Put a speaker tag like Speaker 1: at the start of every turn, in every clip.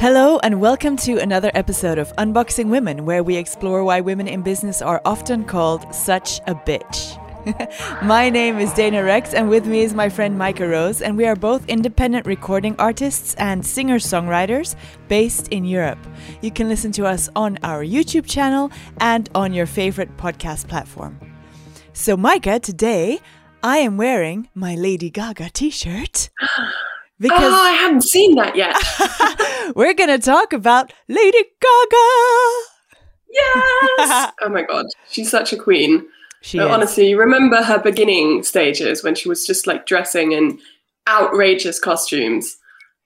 Speaker 1: Hello, and welcome to another episode of Unboxing Women, where we explore why women in business are often called such a bitch. my name is Dana Rex, and with me is my friend Micah Rose, and we are both independent recording artists and singer songwriters based in Europe. You can listen to us on our YouTube channel and on your favorite podcast platform. So, Micah, today I am wearing my Lady Gaga t shirt.
Speaker 2: Because oh, I haven't seen that yet.
Speaker 1: we're going to talk about Lady Gaga.
Speaker 2: Yes. oh my God. She's such a queen.
Speaker 1: She
Speaker 2: honestly, remember her beginning stages when she was just like dressing in outrageous costumes,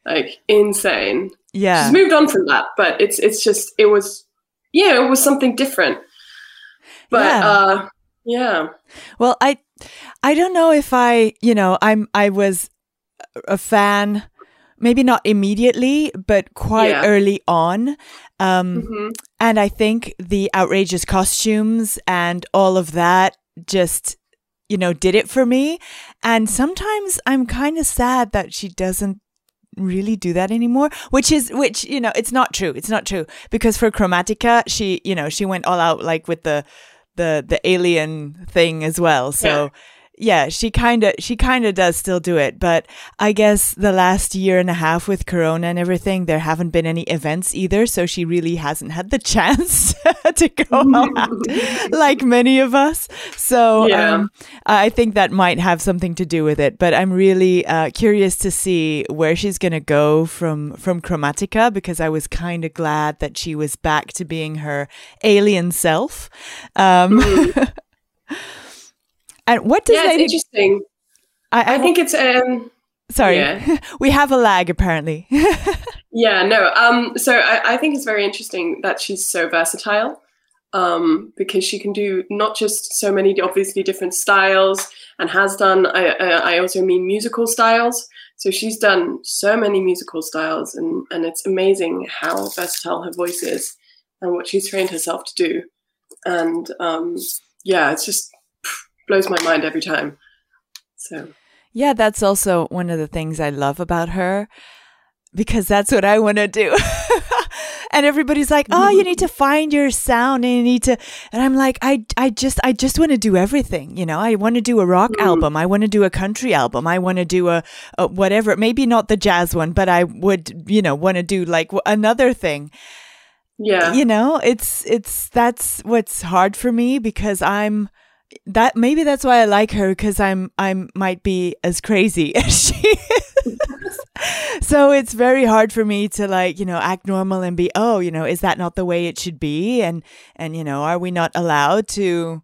Speaker 2: like insane.
Speaker 1: Yeah.
Speaker 2: She's moved on from that, but it's it's just it was yeah, it was something different. But yeah. uh yeah.
Speaker 1: Well, I I don't know if I, you know, I'm I was a fan maybe not immediately, but quite yeah. early on. Um, mm-hmm. And I think the outrageous costumes and all of that just, you know, did it for me. And sometimes I'm kind of sad that she doesn't really do that anymore which is which you know it's not true it's not true because for chromatica she you know she went all out like with the the the alien thing as well so yeah yeah, she kind of she kind of does still do it, but I guess the last year and a half with Corona and everything, there haven't been any events either, so she really hasn't had the chance to go out like many of us. So yeah. um, I think that might have something to do with it. But I'm really uh, curious to see where she's going to go from from Chromatica because I was kind of glad that she was back to being her alien self. Um, mm. And what does
Speaker 2: yeah, Lady? interesting. I, I, I, think it's um.
Speaker 1: Sorry, yeah. we have a lag apparently.
Speaker 2: yeah, no. Um, so I, I think it's very interesting that she's so versatile. Um, because she can do not just so many obviously different styles and has done. I, I also mean musical styles. So she's done so many musical styles, and and it's amazing how versatile her voice is and what she's trained herself to do. And um, yeah, it's just blows my mind every time. So
Speaker 1: yeah, that's also one of the things I love about her because that's what I want to do. and everybody's like, "Oh, you need to find your sound and you need to." And I'm like, "I I just I just want to do everything, you know. I want to do a rock mm. album, I want to do a country album, I want to do a, a whatever, maybe not the jazz one, but I would, you know, want to do like another thing."
Speaker 2: Yeah.
Speaker 1: You know, it's it's that's what's hard for me because I'm that maybe that's why I like her because I'm I'm might be as crazy as she is. so it's very hard for me to like you know act normal and be oh you know is that not the way it should be and and you know are we not allowed to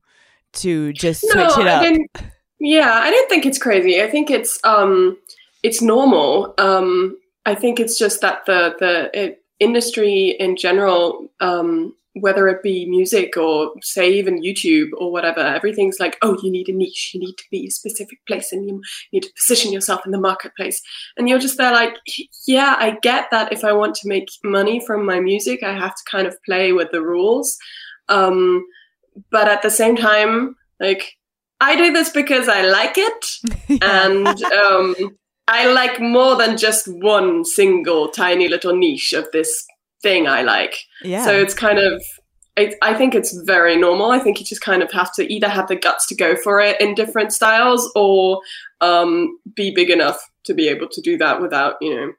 Speaker 1: to just no, switch it up?
Speaker 2: I yeah, I don't think it's crazy. I think it's um it's normal. Um I think it's just that the the it, industry in general um whether it be music or say even YouTube or whatever, everything's like, oh, you need a niche, you need to be a specific place and you need to position yourself in the marketplace. And you're just there like, yeah, I get that if I want to make money from my music, I have to kind of play with the rules. Um, but at the same time, like, I do this because I like it. and um, I like more than just one single tiny little niche of this thing I like.
Speaker 1: Yeah.
Speaker 2: So it's kind of it, I think it's very normal. I think you just kind of have to either have the guts to go for it in different styles or um, be big enough to be able to do that without, you know.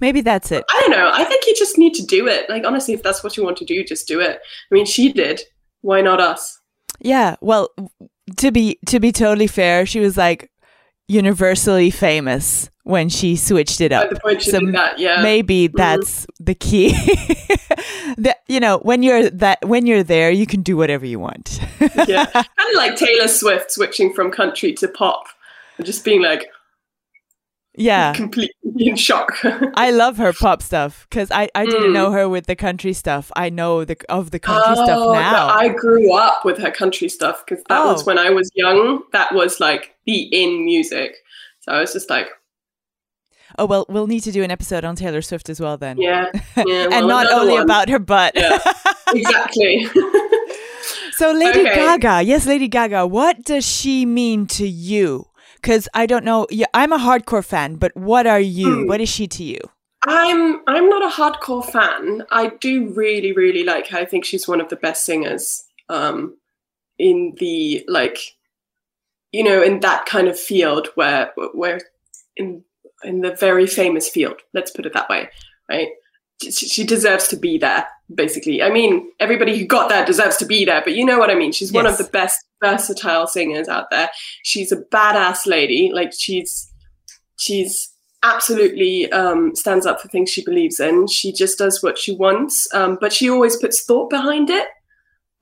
Speaker 1: Maybe that's it.
Speaker 2: I don't know. I think you just need to do it. Like, honestly, if that's what you want to do, just do it. I mean, she did. Why not us?
Speaker 1: Yeah. Well, to be to be totally fair, she was like universally famous when she switched it up.
Speaker 2: so that, yeah.
Speaker 1: maybe mm-hmm. that's the key. that you know, when you're that when you're there, you can do whatever you want.
Speaker 2: yeah, kind of like Taylor Swift switching from country to pop, and just being like,
Speaker 1: yeah,
Speaker 2: completely in shock.
Speaker 1: I love her pop stuff because I I didn't mm. know her with the country stuff. I know the of the country oh, stuff now.
Speaker 2: I grew up with her country stuff because that oh. was when I was young. That was like the in music. So I was just like,
Speaker 1: Oh well, we'll need to do an episode on Taylor Swift as well then.
Speaker 2: Yeah, yeah
Speaker 1: well, and not only one. about her butt.
Speaker 2: Yeah, exactly.
Speaker 1: so Lady okay. Gaga, yes, Lady Gaga. What does she mean to you? Because I don't know. Yeah, I'm a hardcore fan, but what are you? Mm. What is she to you?
Speaker 2: I'm I'm not a hardcore fan. I do really really like her. I think she's one of the best singers um, in the like you know in that kind of field where where in in the very famous field. Let's put it that way, right? She deserves to be there, basically. I mean, everybody who got there deserves to be there, but you know what I mean. She's yes. one of the best versatile singers out there. She's a badass lady. Like she's she's absolutely um, stands up for things she believes in. She just does what she wants, um, but she always puts thought behind it.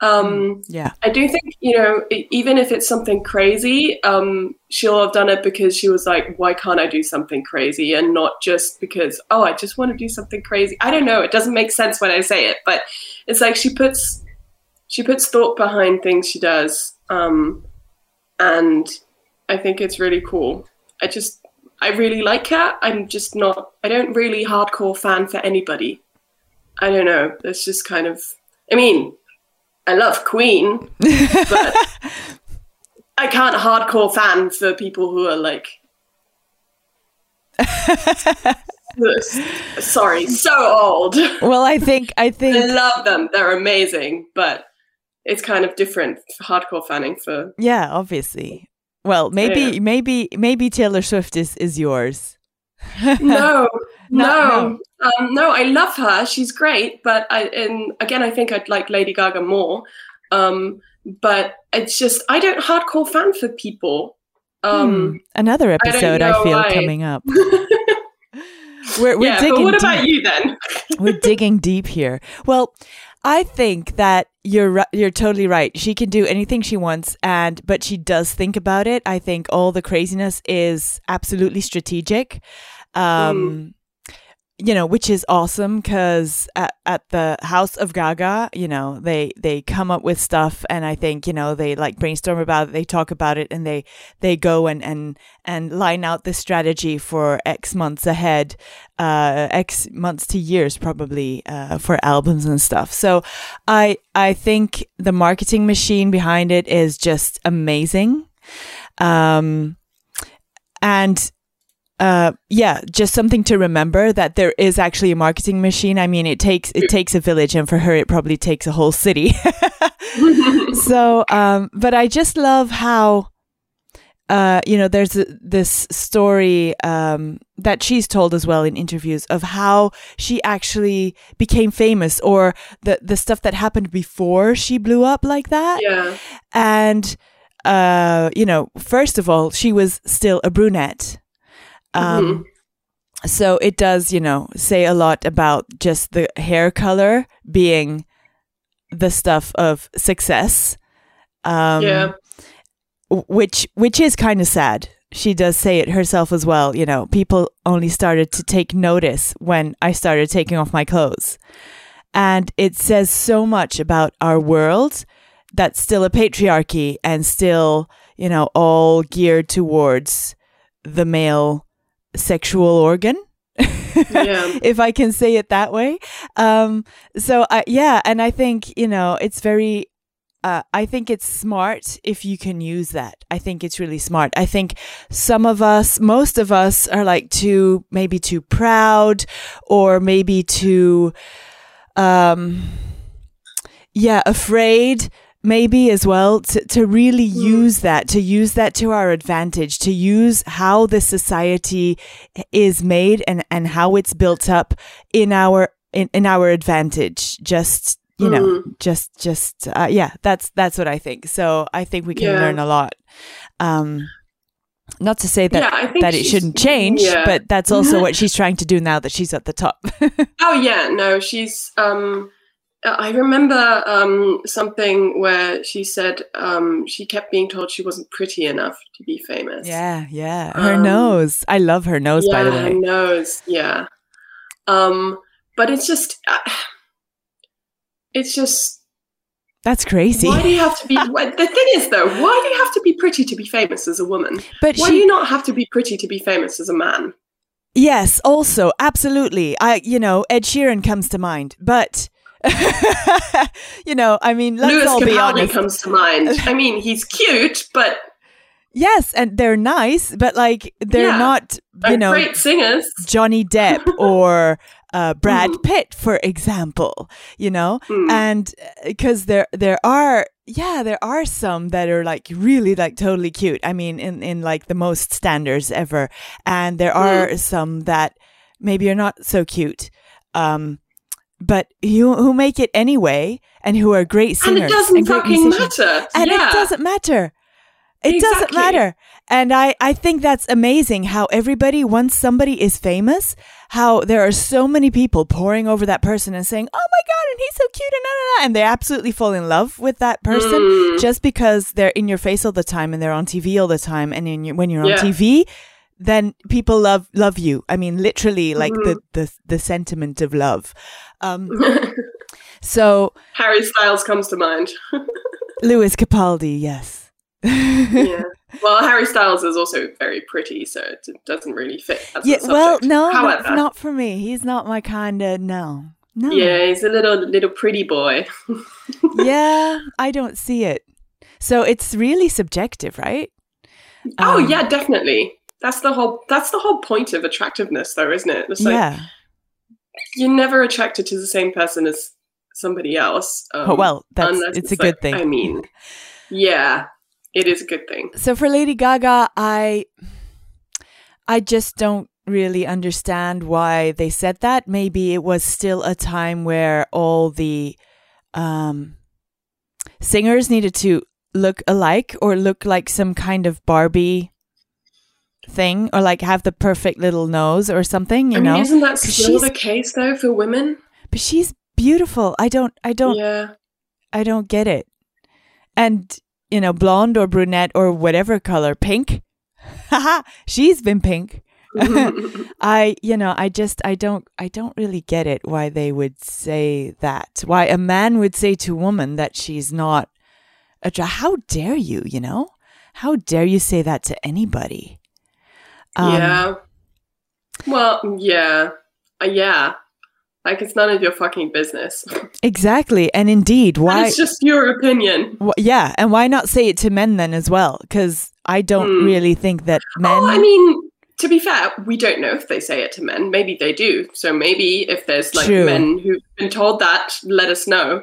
Speaker 2: Um,
Speaker 1: mm, yeah,
Speaker 2: I do think you know, even if it's something crazy, um, she'll have done it because she was like, "Why can't I do something crazy?" and not just because, "Oh, I just want to do something crazy." I don't know. It doesn't make sense when I say it, but it's like she puts she puts thought behind things she does, um, and I think it's really cool. I just I really like her. I'm just not. I don't really hardcore fan for anybody. I don't know. It's just kind of. I mean, I love Queen, but I can't hardcore fan for people who are like. sorry, so old.
Speaker 1: Well, I think I think
Speaker 2: I love them. They're amazing, but it's kind of different hardcore fanning for.
Speaker 1: Yeah, obviously. Well, maybe yeah. maybe maybe Taylor Swift is is yours.
Speaker 2: no, no, no. Um, no. I love her. She's great, but I and again, I think I'd like Lady Gaga more. Um, but it's just I don't hardcore fan for people. Um,
Speaker 1: hmm. Another episode I, I feel why. coming up.
Speaker 2: we're, we're yeah, digging but what about deep. you then?
Speaker 1: we're digging deep here. Well, I think that you're you're totally right. She can do anything she wants, and but she does think about it. I think all the craziness is absolutely strategic. Um, mm you know, which is awesome because at, at the House of Gaga, you know, they they come up with stuff, and I think you know they like brainstorm about it, they talk about it, and they they go and and and line out the strategy for X months ahead, uh, X months to years probably uh, for albums and stuff. So I I think the marketing machine behind it is just amazing. Um, and uh, yeah, just something to remember that there is actually a marketing machine. I mean, it takes it takes a village, and for her, it probably takes a whole city. so, um, but I just love how, uh, you know, there's a, this story um, that she's told as well in interviews of how she actually became famous, or the the stuff that happened before she blew up like that.
Speaker 2: Yeah,
Speaker 1: and uh, you know, first of all, she was still a brunette um, mm-hmm. So it does, you know, say a lot about just the hair color being the stuff of success. Um,
Speaker 2: yeah.
Speaker 1: Which which is kind of sad. She does say it herself as well. You know, people only started to take notice when I started taking off my clothes, and it says so much about our world that's still a patriarchy and still, you know, all geared towards the male sexual organ. yeah. if I can say it that way. Um, so I, yeah, and I think you know it's very. Uh, I think it's smart if you can use that. I think it's really smart. I think some of us, most of us, are like too maybe too proud, or maybe too, um, yeah, afraid maybe as well to, to really mm. use that to use that to our advantage to use how the society is made and and how it's built up in our in, in our advantage just you know mm. just just uh, yeah that's that's what i think so i think we can yeah. learn a lot um not to say that yeah, that it shouldn't change yeah. but that's also what she's trying to do now that she's at the top
Speaker 2: oh yeah no she's um I remember um, something where she said um, she kept being told she wasn't pretty enough to be famous.
Speaker 1: Yeah, yeah. Her um, nose. I love her nose,
Speaker 2: yeah,
Speaker 1: by the way.
Speaker 2: Her nose, yeah. Um, but it's just, uh, it's just.
Speaker 1: That's crazy.
Speaker 2: Why do you have to be? the thing is, though, why do you have to be pretty to be famous as a woman?
Speaker 1: But
Speaker 2: why
Speaker 1: she,
Speaker 2: do you not have to be pretty to be famous as a man?
Speaker 1: Yes, also, absolutely. I, you know, Ed Sheeran comes to mind, but you know, I mean, let's
Speaker 2: Lewis
Speaker 1: all
Speaker 2: Capaldi
Speaker 1: be honest.
Speaker 2: comes to mind. I mean, he's cute, but
Speaker 1: Yes, and they're nice, but like they're yeah. not, you know,
Speaker 2: great singers.
Speaker 1: Johnny Depp or uh, Brad mm. Pitt, for example. You know, mm. and because uh, there there are yeah there are some that are like really like totally cute. I mean, in in like the most standards ever, and there are mm. some that maybe are not so cute. Um, but who who make it anyway and who are great singers.
Speaker 2: And it doesn't and fucking matter.
Speaker 1: And
Speaker 2: yeah.
Speaker 1: it doesn't matter. It exactly. doesn't matter. And I, I think that's amazing how everybody, once somebody is famous, how there are so many people pouring over that person and saying, oh my God, and he's so cute, and, nah, nah, and they absolutely fall in love with that person mm. just because they're in your face all the time and they're on TV all the time. And in your, when you're yeah. on TV, then people love love you. I mean, literally, like mm-hmm. the, the the sentiment of love. Um, so
Speaker 2: Harry Styles comes to mind.
Speaker 1: Lewis Capaldi, yes
Speaker 2: yeah. Well, Harry Styles is also very pretty, so it doesn't really fit.
Speaker 1: yeah. Well, no, However, not, not for me. He's not my kind of no. No.
Speaker 2: Yeah, he's a little little pretty boy.
Speaker 1: yeah, I don't see it. So it's really subjective, right?
Speaker 2: Oh um, yeah, definitely. That's the whole that's the whole point of attractiveness though, isn't it? It's like,
Speaker 1: yeah.
Speaker 2: You're never attracted to the same person as somebody else.
Speaker 1: Um, oh well, that's it's, it's a good thing.
Speaker 2: I mean, yeah, it is a good thing.
Speaker 1: So for Lady Gaga, I I just don't really understand why they said that. Maybe it was still a time where all the um, singers needed to look alike or look like some kind of Barbie thing or like have the perfect little nose or something, you I mean, know?
Speaker 2: Isn't that still the case though for women?
Speaker 1: But she's beautiful. I don't I don't
Speaker 2: yeah.
Speaker 1: I don't get it. And you know, blonde or brunette or whatever color, pink. Haha, she's been pink. I, you know, I just, I don't, I don't really get it why they would say that. Why a man would say to a woman that she's not a, how dare you, you know? How dare you say that to anybody?
Speaker 2: Um, yeah. Well, yeah. Uh, yeah. Like it's none of your fucking business.
Speaker 1: Exactly. And indeed, why?
Speaker 2: And it's just your opinion.
Speaker 1: Wh- yeah. And why not say it to men then as well? Because I don't mm. really think that men. Oh,
Speaker 2: I mean, to be fair, we don't know if they say it to men. Maybe they do. So maybe if there's like True. men who've been told that, let us know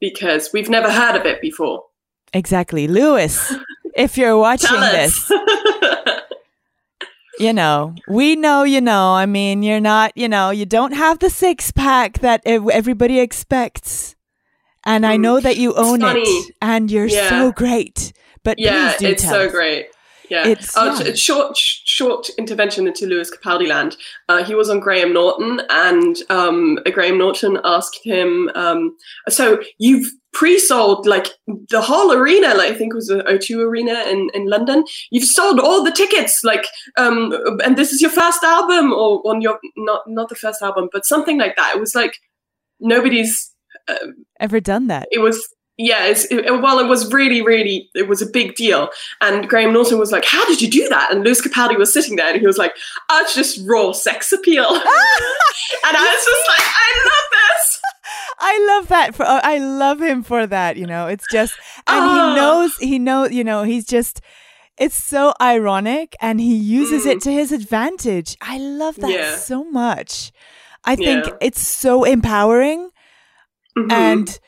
Speaker 2: because we've never heard of it before.
Speaker 1: Exactly. Lewis, if you're watching this. you know, we know, you know, I mean, you're not, you know, you don't have the six pack that everybody expects. And I know that you own it and you're yeah. so great. But yeah,
Speaker 2: it's so us. great. Yeah. It's, oh, yeah. short, short intervention into Lewis Capaldi land. Uh, he was on Graham Norton, and um, Graham Norton asked him, um, "So you've pre-sold like the whole arena like i think it was the o2 arena in, in london you've sold all the tickets like um and this is your first album or on your not not the first album but something like that it was like nobody's uh,
Speaker 1: ever done that
Speaker 2: it was yeah it's, it, well it was really really it was a big deal and graham norton was like how did you do that and lewis capaldi was sitting there and he was like oh, it's just raw sex appeal and i was just like i love this
Speaker 1: I love that. For uh, I love him for that. You know, it's just, and he ah. knows, he knows, you know, he's just. It's so ironic, and he uses mm. it to his advantage. I love that yeah. so much. I think yeah. it's so empowering, mm-hmm. and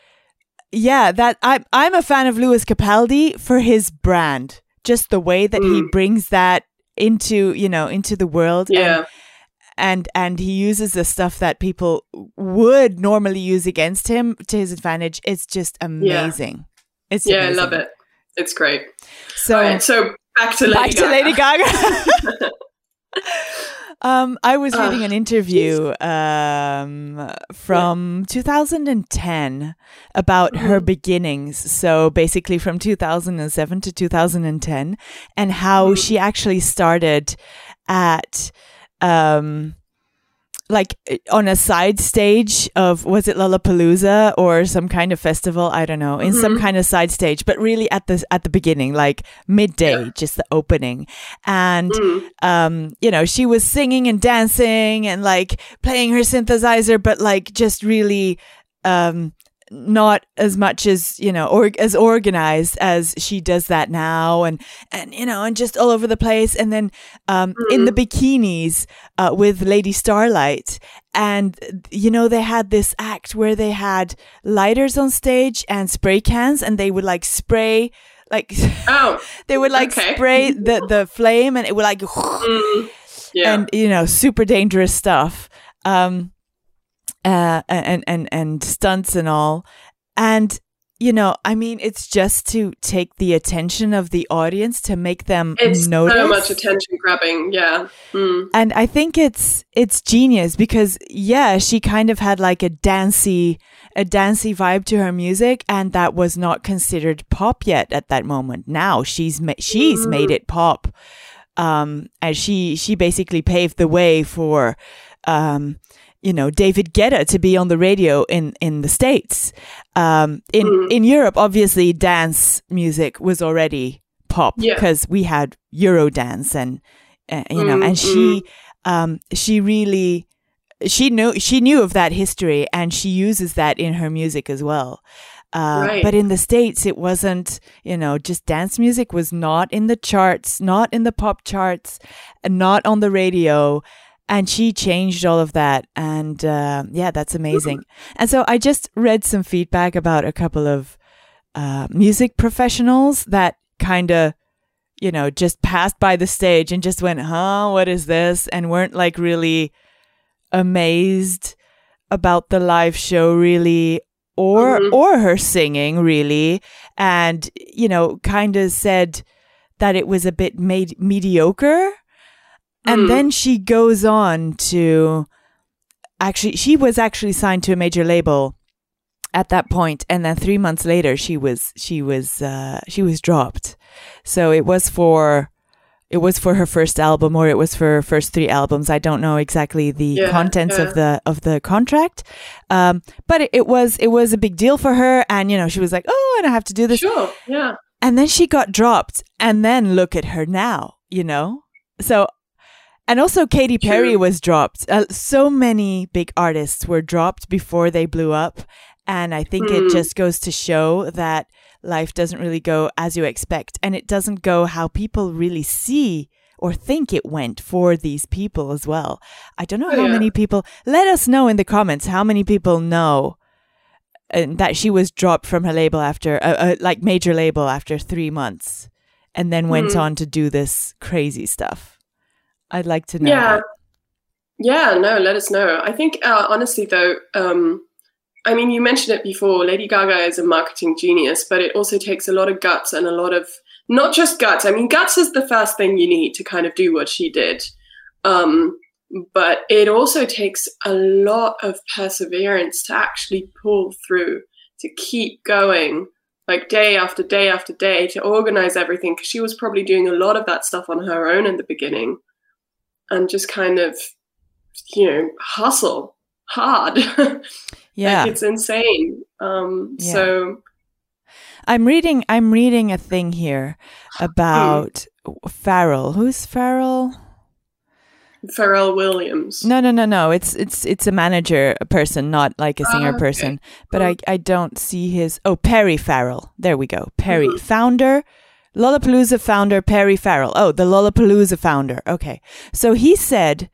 Speaker 1: yeah, that I'm I'm a fan of Lewis Capaldi for his brand, just the way that mm. he brings that into you know into the world.
Speaker 2: Yeah. And,
Speaker 1: and and he uses the stuff that people would normally use against him to his advantage. It's just amazing.
Speaker 2: Yeah.
Speaker 1: It's
Speaker 2: yeah, amazing. I love it. It's great.
Speaker 1: So
Speaker 2: right, so back to Lady back Gaga. to Lady
Speaker 1: Gaga. um, I was reading an interview um, from yeah. 2010 about mm-hmm. her beginnings. So basically, from 2007 to 2010, and how mm-hmm. she actually started at um like on a side stage of was it Lollapalooza or some kind of festival I don't know in mm-hmm. some kind of side stage but really at the at the beginning like midday yeah. just the opening and mm. um you know she was singing and dancing and like playing her synthesizer but like just really um not as much as you know or as organized as she does that now and and you know and just all over the place and then um, mm-hmm. in the mm-hmm. bikinis uh, with lady starlight and you know they had this act where they had lighters on stage and spray cans and they would like spray like
Speaker 2: oh
Speaker 1: they would like okay. spray the the flame and it would like mm, yeah. and you know super dangerous stuff um uh, and and and stunts and all, and you know, I mean, it's just to take the attention of the audience to make them
Speaker 2: it's
Speaker 1: notice.
Speaker 2: so much attention grabbing, yeah. Mm.
Speaker 1: And I think it's it's genius because yeah, she kind of had like a dancey a dancey vibe to her music, and that was not considered pop yet at that moment. Now she's ma- she's mm. made it pop, um, and she she basically paved the way for. Um, you know David Guetta to be on the radio in in the states. Um, in mm. in Europe, obviously, dance music was already pop because yeah. we had Eurodance and uh, you know, mm, and she mm. um, she really she knew she knew of that history and she uses that in her music as well. Uh, right. But in the States, it wasn't, you know, just dance music was not in the charts, not in the pop charts, not on the radio and she changed all of that. And uh, yeah that's amazing. And so i just read some feedback about a couple of uh, music professionals that kind of you know just passed by the stage and just went huh what is this? and weren't like really amazed about the live show really or mm-hmm. or her singing really. And you know kind of said that it was a bit made mediocre and mm. then she goes on to actually, she was actually signed to a major label at that point and then 3 months later she was she was uh she was dropped. So it was for it was for her first album or it was for her first three albums. I don't know exactly the yeah, contents yeah. of the of the contract, um, but it, it, was it was a big deal for her, and you know she was like, "Oh, I don't have to do this."
Speaker 2: Sure, yeah.
Speaker 1: And then she got dropped, and then look at her now, you know. So and also, Katy Perry True. was dropped. Uh, so many big artists were dropped before they blew up. And I think mm. it hmm. just goes to show that life doesn't really go as you expect. And it doesn't go how people really see or think it went for these people as well. I don't know how yeah. many people, let us know in the comments how many people know uh, that she was dropped from her label after, uh, uh, like major label after three months and then went mm. on to do this crazy stuff. I'd like to know.
Speaker 2: Yeah. Yeah, no, let us know. I think, uh, honestly, though, um, I mean, you mentioned it before. Lady Gaga is a marketing genius, but it also takes a lot of guts and a lot of not just guts. I mean, guts is the first thing you need to kind of do what she did. Um, but it also takes a lot of perseverance to actually pull through, to keep going, like day after day after day, to organize everything. Because she was probably doing a lot of that stuff on her own in the beginning and just kind of, you know, hustle hard.
Speaker 1: yeah.
Speaker 2: like it's insane. Um, yeah. So
Speaker 1: I'm reading, I'm reading a thing here about hmm. Pharrell. Who's Farrell?
Speaker 2: Pharrell Williams.
Speaker 1: No, no, no, no. It's it's it's a manager a person, not like a singer uh, okay. person. But I I don't see his. Oh, Perry Farrell. There we go. Perry, mm-hmm. founder, Lollapalooza founder Perry Farrell. Oh, the Lollapalooza founder. Okay. So he said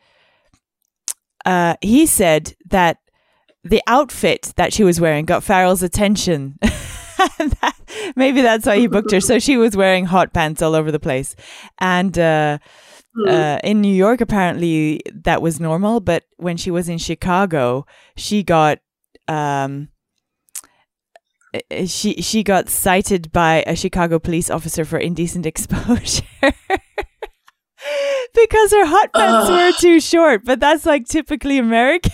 Speaker 1: uh, he said that the outfit that she was wearing got Farrell's attention. that, maybe that's why he booked her. So she was wearing hot pants all over the place. And uh, hmm. uh, in New York, apparently that was normal. But when she was in Chicago, she got um, she she got cited by a Chicago police officer for indecent exposure. because her hot pants Ugh. were too short, but that's like typically American.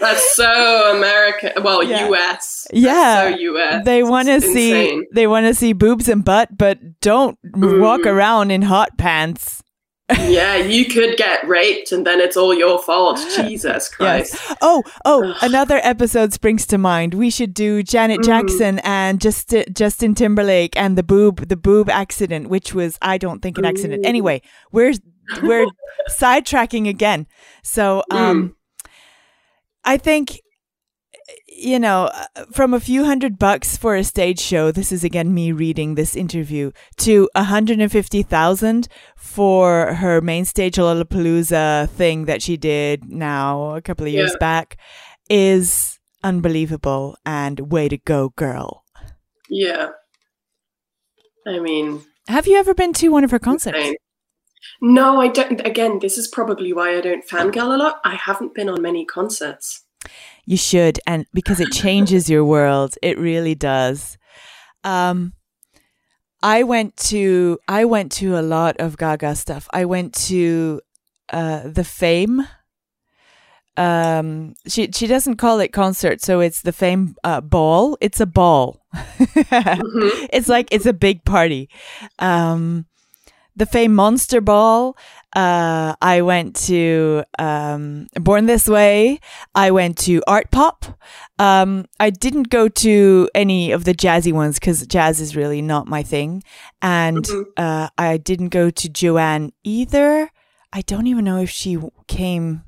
Speaker 2: That's so American. Well, yeah. U.S.
Speaker 1: yeah,
Speaker 2: so U.S.
Speaker 1: They want to see they want to see boobs and butt, but don't mm. walk around in hot pants
Speaker 2: yeah, you could get raped and then it's all your fault. Jesus Christ.
Speaker 1: Yes. Oh, oh, another episode springs to mind. We should do Janet mm. Jackson and just Justin Timberlake and the boob the boob accident, which was I don't think an accident. Anyway, we're we're sidetracking again. So, um mm. I think you know, uh, from a few hundred bucks for a stage show, this is again me reading this interview, to 150,000 for her main stage Lollapalooza thing that she did now a couple of years yeah. back is unbelievable and way to go, girl.
Speaker 2: Yeah. I mean,
Speaker 1: have you ever been to one of her concerts? Insane.
Speaker 2: No, I don't. Again, this is probably why I don't fangirl a lot. I haven't been on many concerts.
Speaker 1: You should, and because it changes your world, it really does. Um, I went to I went to a lot of Gaga stuff. I went to uh, the Fame. Um, she she doesn't call it concert, so it's the Fame uh, ball. It's a ball. mm-hmm. It's like it's a big party. Um, the Fame Monster Ball. Uh, I went to um, Born This Way. I went to Art Pop. Um, I didn't go to any of the jazzy ones because jazz is really not my thing. And mm-hmm. uh, I didn't go to Joanne either. I don't even know if she came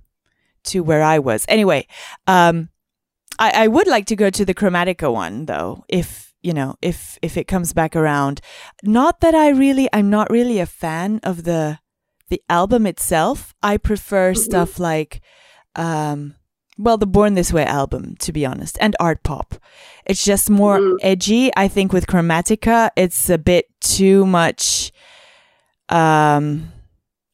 Speaker 1: to where I was. Anyway, um, I, I would like to go to the Chromatica one though, if you know, if if it comes back around. Not that I really I'm not really a fan of the the album itself. I prefer mm-hmm. stuff like um well, the Born This Way album, to be honest, and art pop. It's just more mm. edgy. I think with Chromatica, it's a bit too much um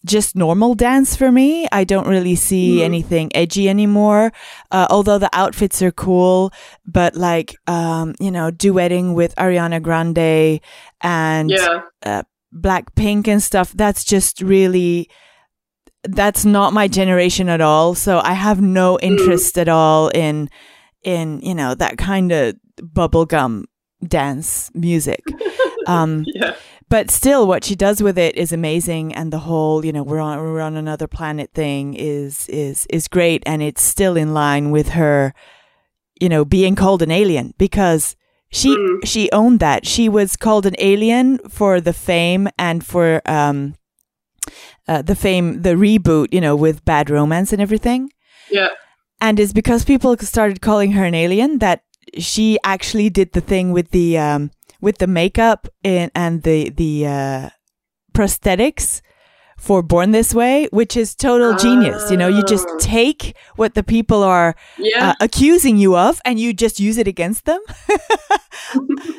Speaker 1: just normal dance for me. I don't really see mm. anything edgy anymore. Uh, although the outfits are cool, but like, um, you know, duetting with Ariana Grande and yeah. uh, Blackpink and stuff, that's just really, that's not my generation at all. So I have no mm. interest mm. at all in, in, you know, that kind of bubblegum dance music. Um, yeah but still what she does with it is amazing and the whole you know we're on we're on another planet thing is is is great and it's still in line with her you know being called an alien because she mm. she owned that. She was called an alien for the fame and for um uh, the fame the reboot you know with bad romance and everything.
Speaker 2: Yeah.
Speaker 1: And it's because people started calling her an alien that she actually did the thing with the um with the makeup and, and the the uh, prosthetics for Born This Way, which is total genius. You know, you just oh. take what the people are yeah. uh, accusing you of and you just use it against them.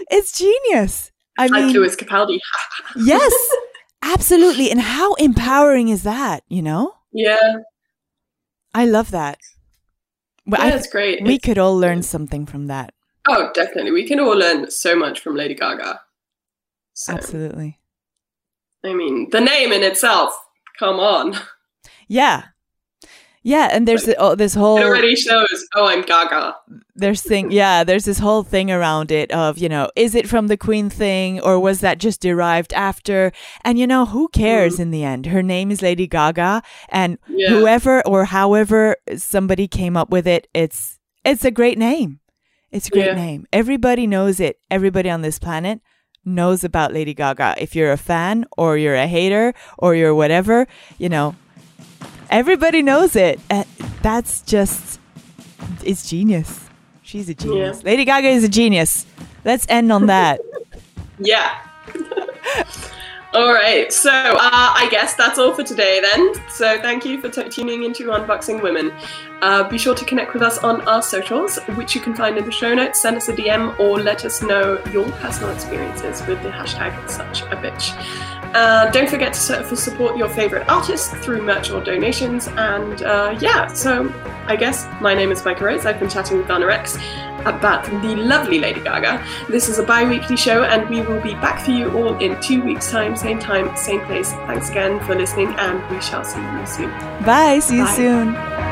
Speaker 1: it's genius. I
Speaker 2: like mean, Lewis Capaldi.
Speaker 1: yes, absolutely. And how empowering is that? You know?
Speaker 2: Yeah.
Speaker 1: I love that.
Speaker 2: Well, yeah, it's great.
Speaker 1: We it's, could all learn something from that.
Speaker 2: Oh, definitely. We can all learn so much from Lady Gaga.
Speaker 1: So, Absolutely.
Speaker 2: I mean, the name in itself, come on.
Speaker 1: Yeah. Yeah, and there's like, oh, this whole.
Speaker 2: It already shows. Oh, I'm Gaga.
Speaker 1: There's thing. Yeah, there's this whole thing around it of you know, is it from the Queen thing or was that just derived after? And you know, who cares mm. in the end? Her name is Lady Gaga, and yeah. whoever or however somebody came up with it, it's it's a great name. It's a great yeah. name. Everybody knows it. Everybody on this planet knows about Lady Gaga. If you're a fan or you're a hater or you're whatever, you know, everybody knows it. And that's just, it's genius. She's a genius. Yeah. Lady Gaga is a genius. Let's end on that.
Speaker 2: yeah. All right, so uh, I guess that's all for today then. So thank you for tuning into Unboxing Women. Uh, be sure to connect with us on our socials, which you can find in the show notes. Send us a DM or let us know your personal experiences with the hashtag such a bitch. Uh, don't forget to support your favorite artists through merch or donations. And uh, yeah, so I guess my name is Micah Rose. I've been chatting with Donna Rex about the lovely Lady Gaga. This is a bi weekly show, and we will be back for you all in two weeks' time, same time, same place. Thanks again for listening, and we shall see you soon.
Speaker 1: Bye. See you Bye. soon.